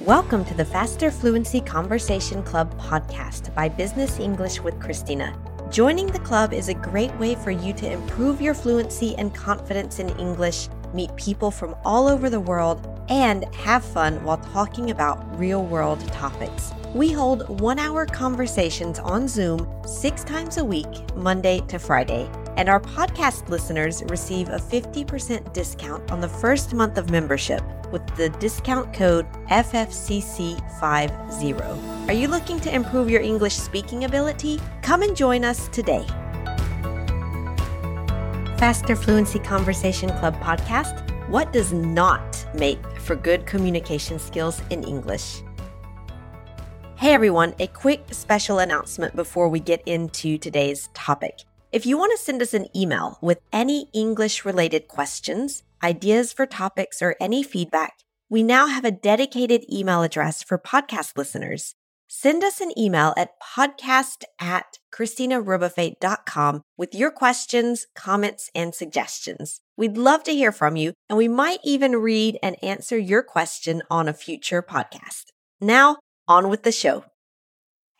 Welcome to the Faster Fluency Conversation Club podcast by Business English with Christina. Joining the club is a great way for you to improve your fluency and confidence in English, meet people from all over the world, and have fun while talking about real world topics. We hold one hour conversations on Zoom six times a week, Monday to Friday. And our podcast listeners receive a 50% discount on the first month of membership with the discount code FFCC50. Are you looking to improve your English speaking ability? Come and join us today. Faster Fluency Conversation Club podcast What does not make for good communication skills in English? Hey everyone, a quick special announcement before we get into today's topic. If you want to send us an email with any English related questions, ideas for topics, or any feedback, we now have a dedicated email address for podcast listeners. Send us an email at podcast at christinarebuffet.com with your questions, comments, and suggestions. We'd love to hear from you, and we might even read and answer your question on a future podcast. Now, on with the show.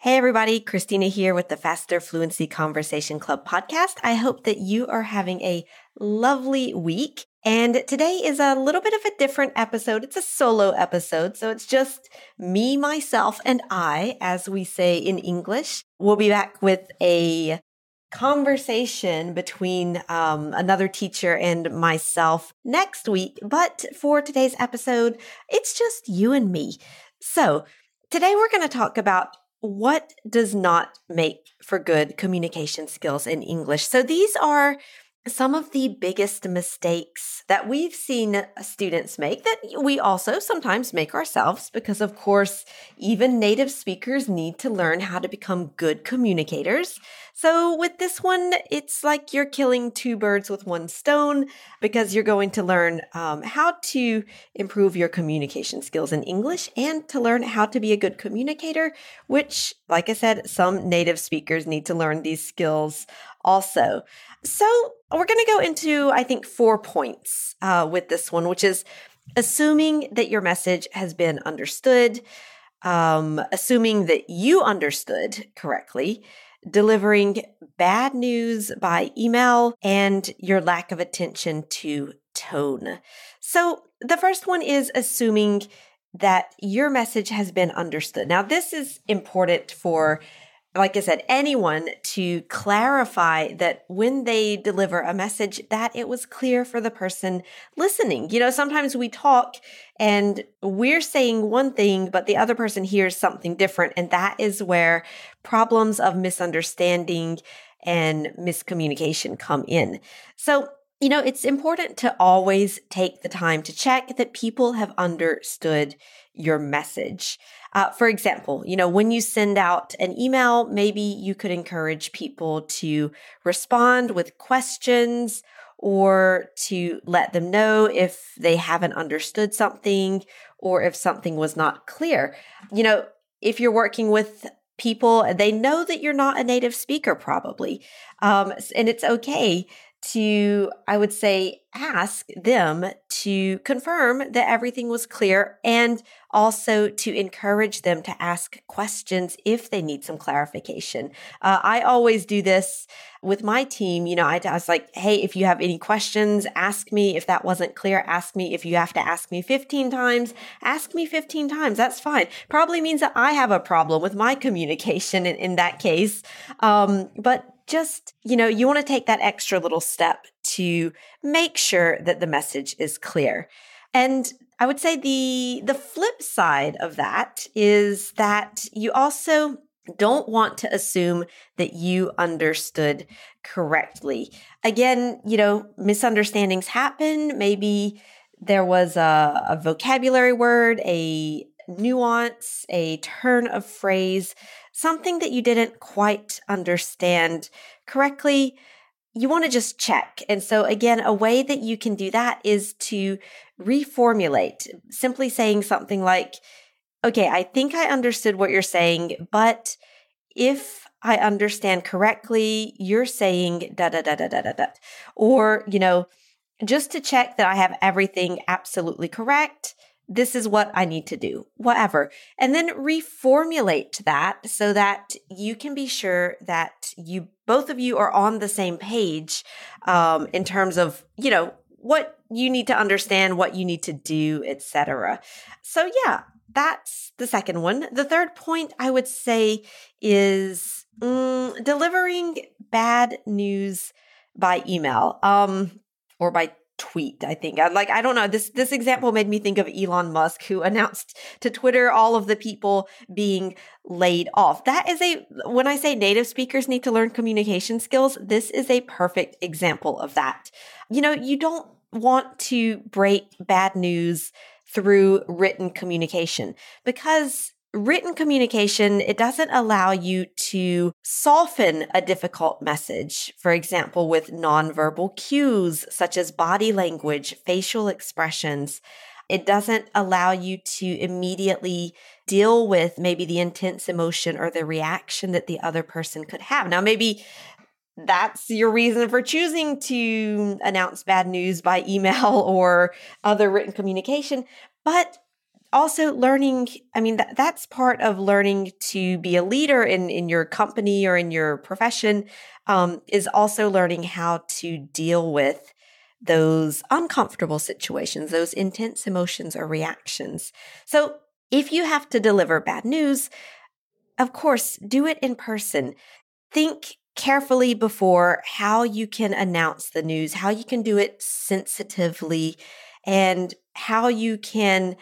Hey, everybody, Christina here with the Faster Fluency Conversation Club podcast. I hope that you are having a lovely week. And today is a little bit of a different episode. It's a solo episode. So it's just me, myself, and I, as we say in English. We'll be back with a conversation between um, another teacher and myself next week. But for today's episode, it's just you and me. So today we're going to talk about what does not make for good communication skills in English? So these are some of the biggest mistakes that we've seen students make that we also sometimes make ourselves because of course even native speakers need to learn how to become good communicators so with this one it's like you're killing two birds with one stone because you're going to learn um, how to improve your communication skills in english and to learn how to be a good communicator which like i said some native speakers need to learn these skills also. So we're going to go into, I think, four points uh, with this one, which is assuming that your message has been understood, um, assuming that you understood correctly, delivering bad news by email, and your lack of attention to tone. So the first one is assuming that your message has been understood. Now, this is important for like I said, anyone to clarify that when they deliver a message, that it was clear for the person listening. You know, sometimes we talk and we're saying one thing, but the other person hears something different. And that is where problems of misunderstanding and miscommunication come in. So, you know, it's important to always take the time to check that people have understood your message. Uh, for example, you know, when you send out an email, maybe you could encourage people to respond with questions or to let them know if they haven't understood something or if something was not clear. You know, if you're working with people, they know that you're not a native speaker, probably. Um, and it's okay to, I would say, ask them to confirm that everything was clear and also to encourage them to ask questions if they need some clarification. Uh, I always do this with my team. You know, I, I was like, hey, if you have any questions, ask me. If that wasn't clear, ask me. If you have to ask me 15 times, ask me 15 times. That's fine. Probably means that I have a problem with my communication in, in that case. Um, but just, you know, you want to take that extra little step to make sure that the message is clear. And I would say the the flip side of that is that you also don't want to assume that you understood correctly. Again, you know, misunderstandings happen. Maybe there was a, a vocabulary word, a nuance, a turn of phrase something that you didn't quite understand correctly, you want to just check. And so, again, a way that you can do that is to reformulate, simply saying something like, okay, I think I understood what you're saying, but if I understand correctly, you're saying da da da da da da da. Or, you know, just to check that I have everything absolutely correct, this is what I need to do, whatever. And then reformulate that so that you can be sure that you, both of you are on the same page um, in terms of, you know, what you need to understand, what you need to do, etc. So yeah, that's the second one. The third point I would say is mm, delivering bad news by email um, or by tweet i think. Like i don't know. This this example made me think of elon musk who announced to twitter all of the people being laid off. That is a when i say native speakers need to learn communication skills this is a perfect example of that. You know you don't want to break bad news through written communication because written communication, it doesn't allow you to soften a difficult message. For example, with nonverbal cues such as body language, facial expressions. It doesn't allow you to immediately deal with maybe the intense emotion or the reaction that the other person could have. Now, maybe that's your reason for choosing to announce bad news by email or other written communication. But also learning i mean that, that's part of learning to be a leader in in your company or in your profession um, is also learning how to deal with those uncomfortable situations those intense emotions or reactions. So if you have to deliver bad news of course do it in person. Think carefully before how you can announce the news how you can do it sensitively and how you can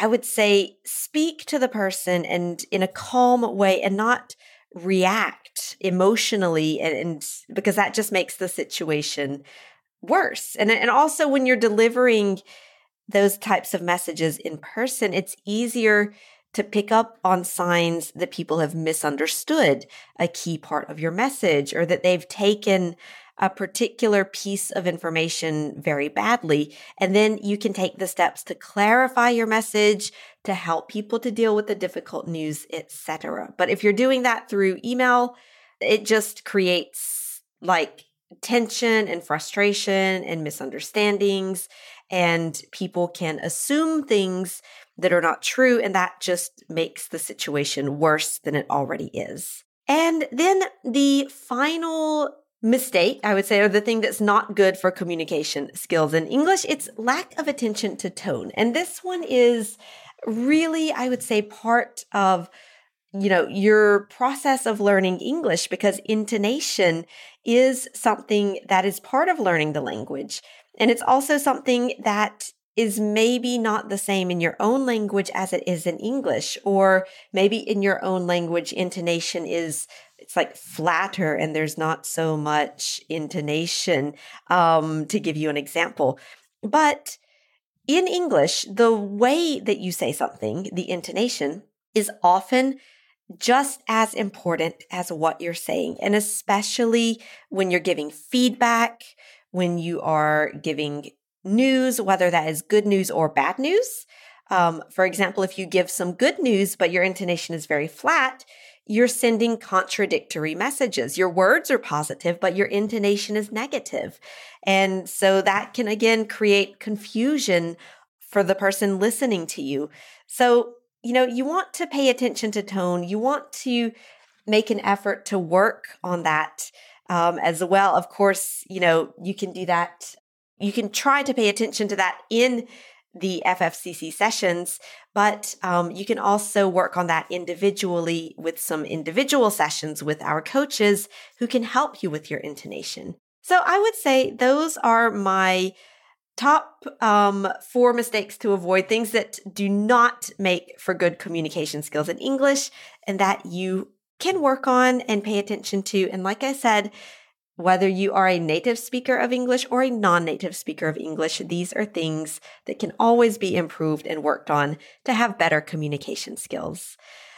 I would say speak to the person and in a calm way and not react emotionally and, and, because that just makes the situation worse. And and also when you're delivering those types of messages in person, it's easier to pick up on signs that people have misunderstood a key part of your message or that they've taken a particular piece of information very badly. And then you can take the steps to clarify your message, to help people to deal with the difficult news, etc. But if you're doing that through email, it just creates like tension and frustration and misunderstandings and people can assume things that are not true and that just makes the situation worse than it already is. And then the final mistake, I would say, or the thing that's not good for communication skills in English, it's lack of attention to tone. And this one is really, I would say, part of you know your process of learning english because intonation is something that is part of learning the language. And it's also something that is maybe not the same in your own language as it is in english or maybe in your own language intonation is it's like flatter and there's not so much intonation um, to give you an example. But in english the way that you say something the intonation is often just as important as what you're saying and especially when you're giving feedback when you are giving news whether that is good news or bad news um, for example if you give some good news but your intonation is very flat you're sending contradictory messages. Your words are positive, but your intonation is negative. And so that can again create confusion for the person listening to you. So, you know, you want to pay attention to tone. You want to make an effort to work on that um, as well. Of course, you know, you can do that. You can try to pay attention to that in the FFCC sessions, but um, you can also work on that individually with some individual sessions with our coaches who can help you with your intonation. So I would say those are my top um, four mistakes to avoid, things that do not make for good communication skills in English and that you can work on and pay attention to. And like I said, whether you are a native speaker of English or a non native speaker of English, these are things that can always be improved and worked on to have better communication skills.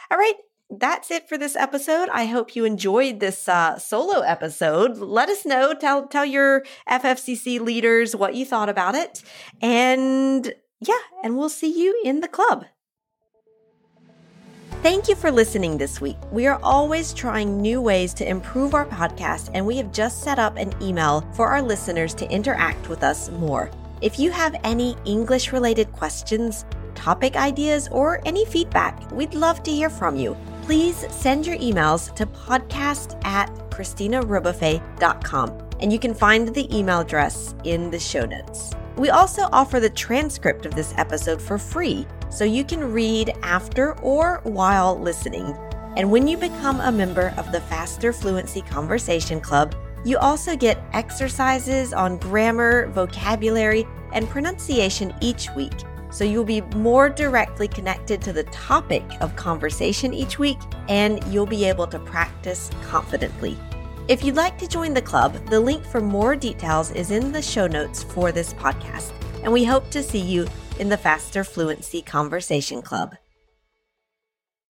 All right, that's it for this episode. I hope you enjoyed this uh, solo episode. Let us know. Tell tell your FFCC leaders what you thought about it, and yeah, and we'll see you in the club. Thank you for listening this week. We are always trying new ways to improve our podcast, and we have just set up an email for our listeners to interact with us more. If you have any English related questions, topic ideas, or any feedback. We'd love to hear from you. Please send your emails to podcast at christinarebuffet.com, and you can find the email address in the show notes. We also offer the transcript of this episode for free, so you can read after or while listening. And when you become a member of the Faster Fluency Conversation Club, you also get exercises on grammar, vocabulary, and pronunciation each week. So you'll be more directly connected to the topic of conversation each week, and you'll be able to practice confidently. If you'd like to join the club, the link for more details is in the show notes for this podcast. And we hope to see you in the Faster Fluency Conversation Club.